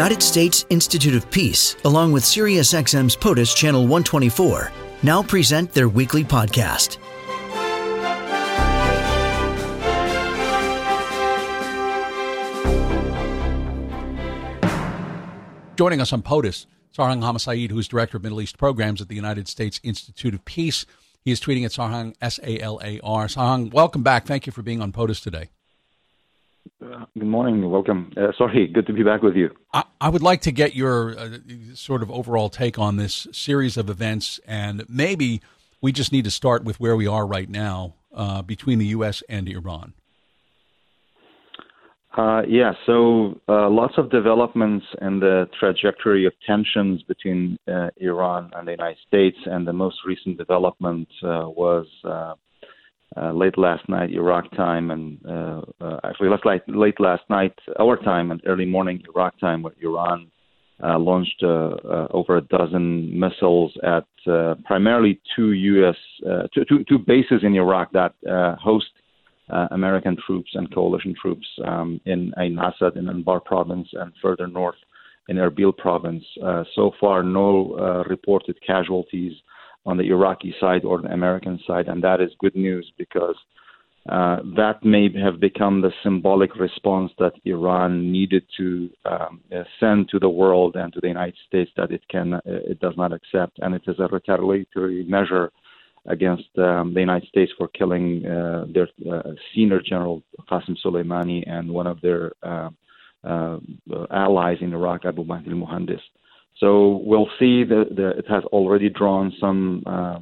United States Institute of Peace, along with SiriusXM's POTUS Channel 124, now present their weekly podcast. Joining us on POTUS, Sarhang Hamasaeed, who's Director of Middle East Programs at the United States Institute of Peace. He is tweeting at Sarhang, S A L A R. Sarhang, welcome back. Thank you for being on POTUS today. Uh, good morning. Welcome. Uh, sorry, good to be back with you. I, I would like to get your uh, sort of overall take on this series of events, and maybe we just need to start with where we are right now uh, between the U.S. and Iran. Uh, yeah, so uh, lots of developments in the trajectory of tensions between Iran and the United States, and the most recent development was uh, late last night Iraq time, and uh, uh, actually last late, last night our time and early morning Iraq time, where Iran uh, launched uh, uh, over a dozen missiles at uh, primarily two U.S. Uh, two, two, two bases in Iraq that uh, host uh, American troops and coalition troops um, in Ain Asad in Anbar province and further north in Erbil province. Uh, so far, no uh, reported casualties on the Iraqi side or the American side, and that is good news because uh, that may have become the symbolic response that Iran needed to um, uh, send to the world and to the United States that it can uh, it does not accept, and it is a retaliatory measure against um, the United States for killing uh, their uh, senior general Qasem Soleimani and one of their uh, allies in Iraq, Abu Mahdi al-Muhandis. So we'll see that it has already drawn some uh,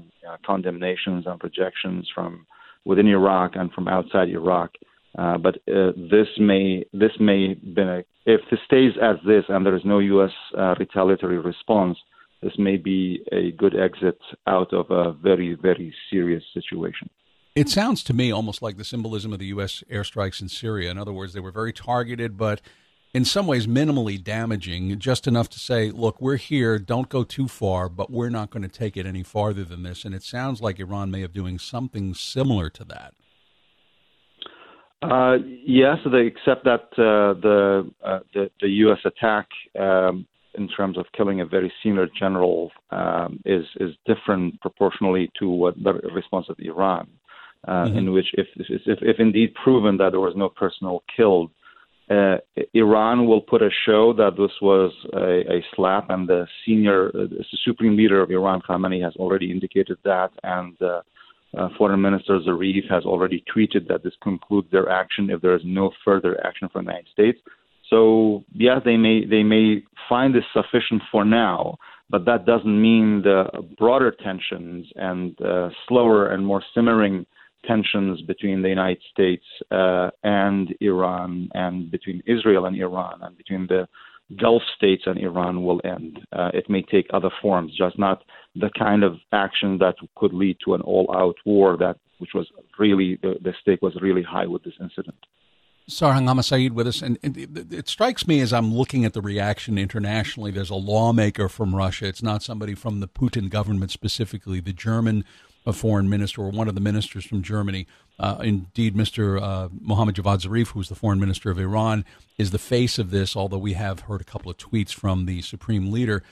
condemnations and projections from within Iraq and from outside Iraq. Uh, but uh, this may this may be a, if this stays as this and there is no U.S. Uh, retaliatory response, this may be a good exit out of a very very serious situation. It sounds to me almost like the symbolism of the U.S. airstrikes in Syria. In other words, they were very targeted, but in some ways minimally damaging, just enough to say, look, we're here, don't go too far, but we're not going to take it any farther than this. And it sounds like Iran may have doing something similar to that. Uh, yes, they accept that uh, the, uh, the, the U.S. attack um, in terms of killing a very senior general um, is is different proportionally to what the response of Iran, uh, mm-hmm. in which if, if if indeed proven that there was no personnel killed, uh, Iran will put a show that this was a, a slap, and the senior, uh, the supreme leader of Iran, Khamenei, has already indicated that, and uh, uh, Foreign Minister Zarif has already tweeted that this concludes their action if there is no further action from the United States. So, yes, they may they may find this sufficient for now, but that doesn't mean the broader tensions and uh, slower and more simmering tensions between the United States uh, and Iran, and between Israel and Iran, and between the Gulf states and Iran will end. Uh, it may take other forms, just not the kind of action that could lead to an all-out war that, which was really the, the stake was really high with this incident. Sarhang Hamasaeed with us, and it, strikes me as I'm looking at the reaction internationally. There's a lawmaker from Russia. It's not somebody from the Putin government specifically. The German a foreign minister or one of the ministers from Germany. Uh, indeed, Mr. Uh, Mohammad Javad Zarif, who's the foreign minister of Iran, is the face of this, although we have heard a couple of tweets from the supreme leader.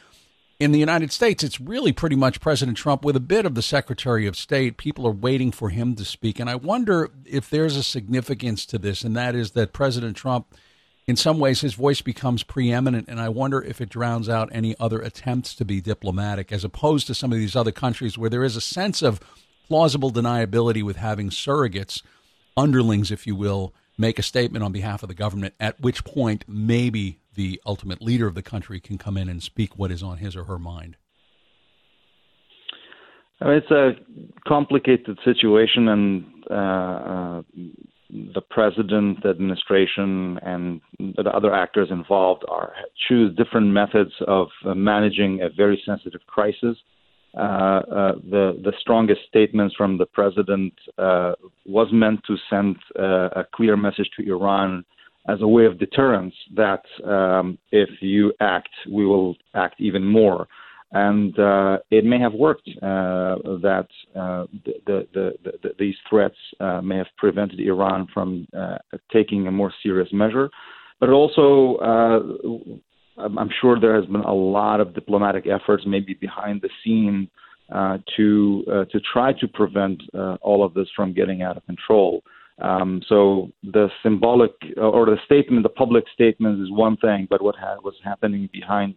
In the United States, it's really pretty much President Trump with a bit of the Secretary of State. People are waiting for him to speak. And I wonder if there's a significance to this, and that is that President Trump – in some ways his voice becomes preeminent and i wonder if it drowns out any other attempts to be diplomatic as opposed to some of these other countries where there is a sense of plausible deniability with having surrogates underlings if you will make a statement on behalf of the government at which point maybe the ultimate leader of the country can come in and speak what is on his or her mind. It's a complicated situation and uh, uh, the president, the administration, and the other actors involved are choose different methods of uh, managing a very sensitive crisis. Uh, uh, the the strongest statements from the president uh, was meant to send uh, a clear message to Iran as a way of deterrence that um, if you act, we will act even more and uh, it may have worked uh, that uh, the, the, the, these threats uh, may have prevented Iran from uh, taking a more serious measure. But also uh, I'm sure there has been a lot of diplomatic efforts, maybe behind the scene, to to try to prevent all of this from getting out of control. Um, so the symbolic or the statement, the public statement, is one thing, but what ha- was happening behind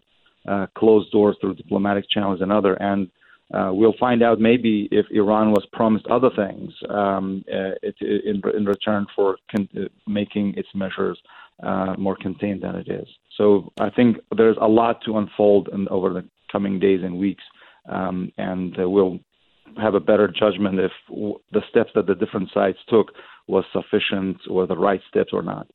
uh, closed doors through diplomatic channels another. And uh, we'll find out maybe if Iran was promised other things um, uh, it, in, in return for con- making its measures more contained than it is. So I think there's a lot to unfold in, over the coming days and weeks, um, and we'll have a better judgment if the steps that the different sides took was sufficient or the right steps or not.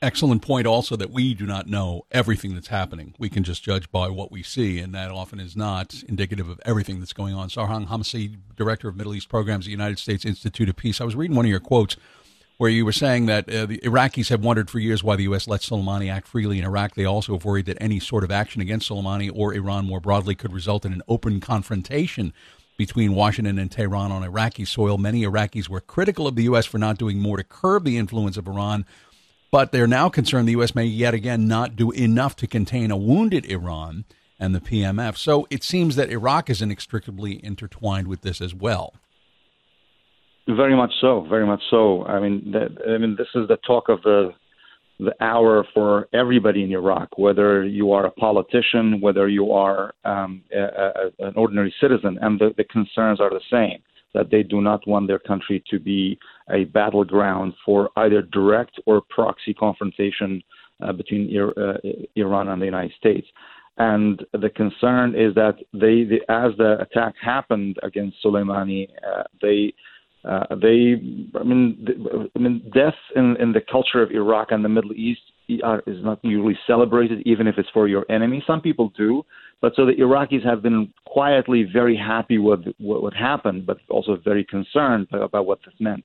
Excellent point also that we do not know everything that's happening. We can just judge by what we see, and that often is not indicative of everything that's going on. Sarhang Hamasaeed, Director of Middle East Programs at the United States Institute of Peace. I was reading one of your quotes where you were saying that uh, the Iraqis have wondered for years why the U.S. let Soleimani act freely in Iraq. They also have worried that any sort of action against Soleimani or Iran more broadly could result in an open confrontation between Washington and Tehran on Iraqi soil. Many Iraqis were critical of the U.S. for not doing more to curb the influence of Iran, but they're now concerned the U.S. may yet again not do enough to contain a wounded Iran and the PMF. So it seems that Iraq is inextricably intertwined with this as well. Very much so. Very much so. I mean, that, I mean, this is the talk of the the hour for everybody in Iraq, whether you are a politician, whether you are um, a, a, an ordinary citizen, and the, the concerns are the same that they do not want their country to be a battleground for either direct or proxy confrontation uh, between uh, Iran and the United States. And the concern is that they, they as the attack happened against Soleimani, uh, they uh, they, I mean, I mean, death in, in the culture of Iraq and the Middle East is not usually celebrated, even if it's for your enemy. Some people do, but so the Iraqis have been quietly very happy with what, what happened, but also very concerned about what this meant.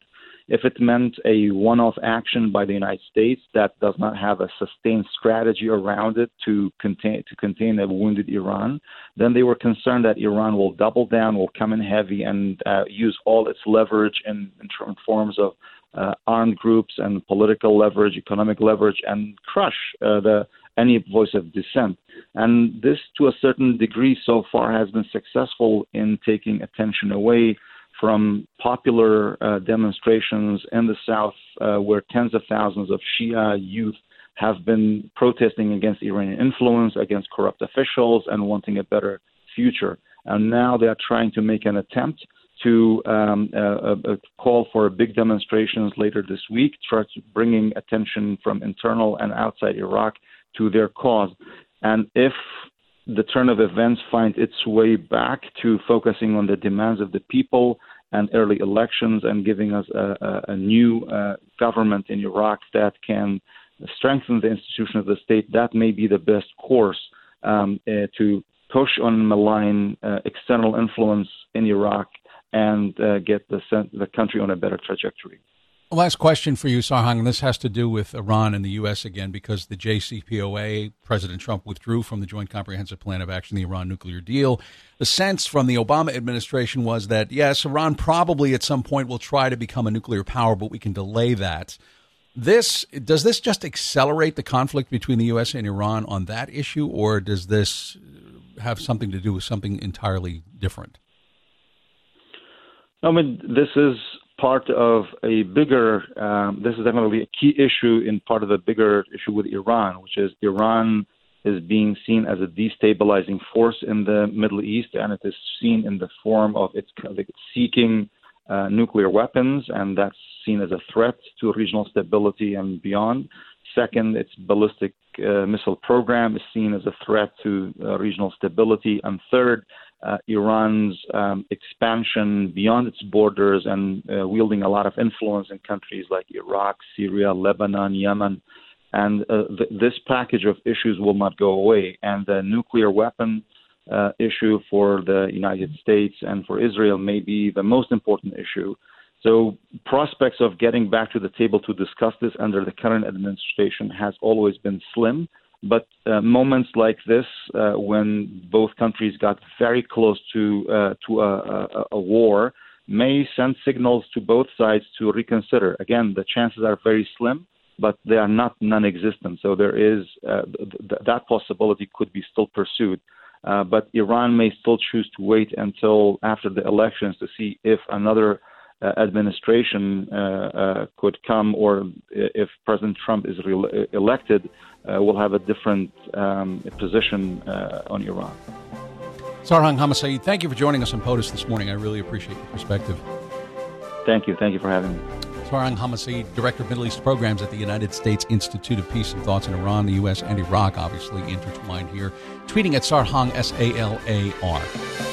If it meant a one off action by the United States that does not have a sustained strategy around it to contain, to contain a wounded Iran, then they were concerned that Iran will double down, will come in heavy, and uh, use all its leverage in, in forms of uh, armed groups and political leverage, economic leverage, and crush uh, the any voice of dissent. And this, to a certain degree, so far has been successful in taking attention away from popular uh, demonstrations in the south, uh, where tens of thousands of Shia youth have been protesting against Iranian influence, against corrupt officials, and wanting a better future. And now they are trying to make an attempt to um, call for big demonstrations later this week, bringing attention from internal and outside Iraq to their cause. And if the turn of events find its way back to focusing on the demands of the people and early elections and giving us a, a, a new uh, government in Iraq that can strengthen the institution of the state, that may be the best course um, uh, to push on malign uh, external influence in Iraq and uh, get the, the country on a better trajectory. Last question for you, Sarhang. This has to do with Iran and the U.S. again, because the JCPOA, President Trump withdrew from the Joint Comprehensive Plan of Action, the Iran nuclear deal. The sense from the Obama administration was that, yes, Iran probably at some point will try to become a nuclear power, but we can delay that. This does this just accelerate the conflict between the U.S. and Iran on that issue, or does this have something to do with something entirely different? I mean, this is part of a bigger, um, this is definitely a key issue in part of the bigger issue with Iran, which is Iran is being seen as a destabilizing force in the Middle East, and it is seen in the form of its seeking uh, nuclear weapons, and that's seen as a threat to regional stability and beyond. Second, its ballistic uh, missile program is seen as a threat to uh, regional stability. And third, uh, Iran's um, expansion beyond its borders and uh, wielding a lot of influence in countries like Iraq, Syria, Lebanon, Yemen. And uh, th- this package of issues will not go away. And the nuclear weapon uh, issue for the United States and for Israel may be the most important issue. So, prospects of getting back to the table to discuss this under the current administration has always been slim. But uh, moments like this, uh, when both countries got very close to uh, to a, a, a, war, may send signals to both sides to reconsider. Again, the chances are very slim, but they are not non-existent. So there is uh, th- that possibility could be still pursued. Uh, but Iran may still choose to wait until after the elections to see if another administration uh, uh, could come, or if President Trump is re- elected, uh, we'll have a different um, position on Iran. Sarhang Hamasaeed, thank you for joining us on POTUS this morning. I really appreciate your perspective. Thank you. Thank you for having me. Farhang Hamasaeed, Director of Middle East Programs at the United States Institute of Peace and Thoughts in Iran, the U.S., and Iraq, obviously intertwined here. Tweeting at Sarhang, S A L A R.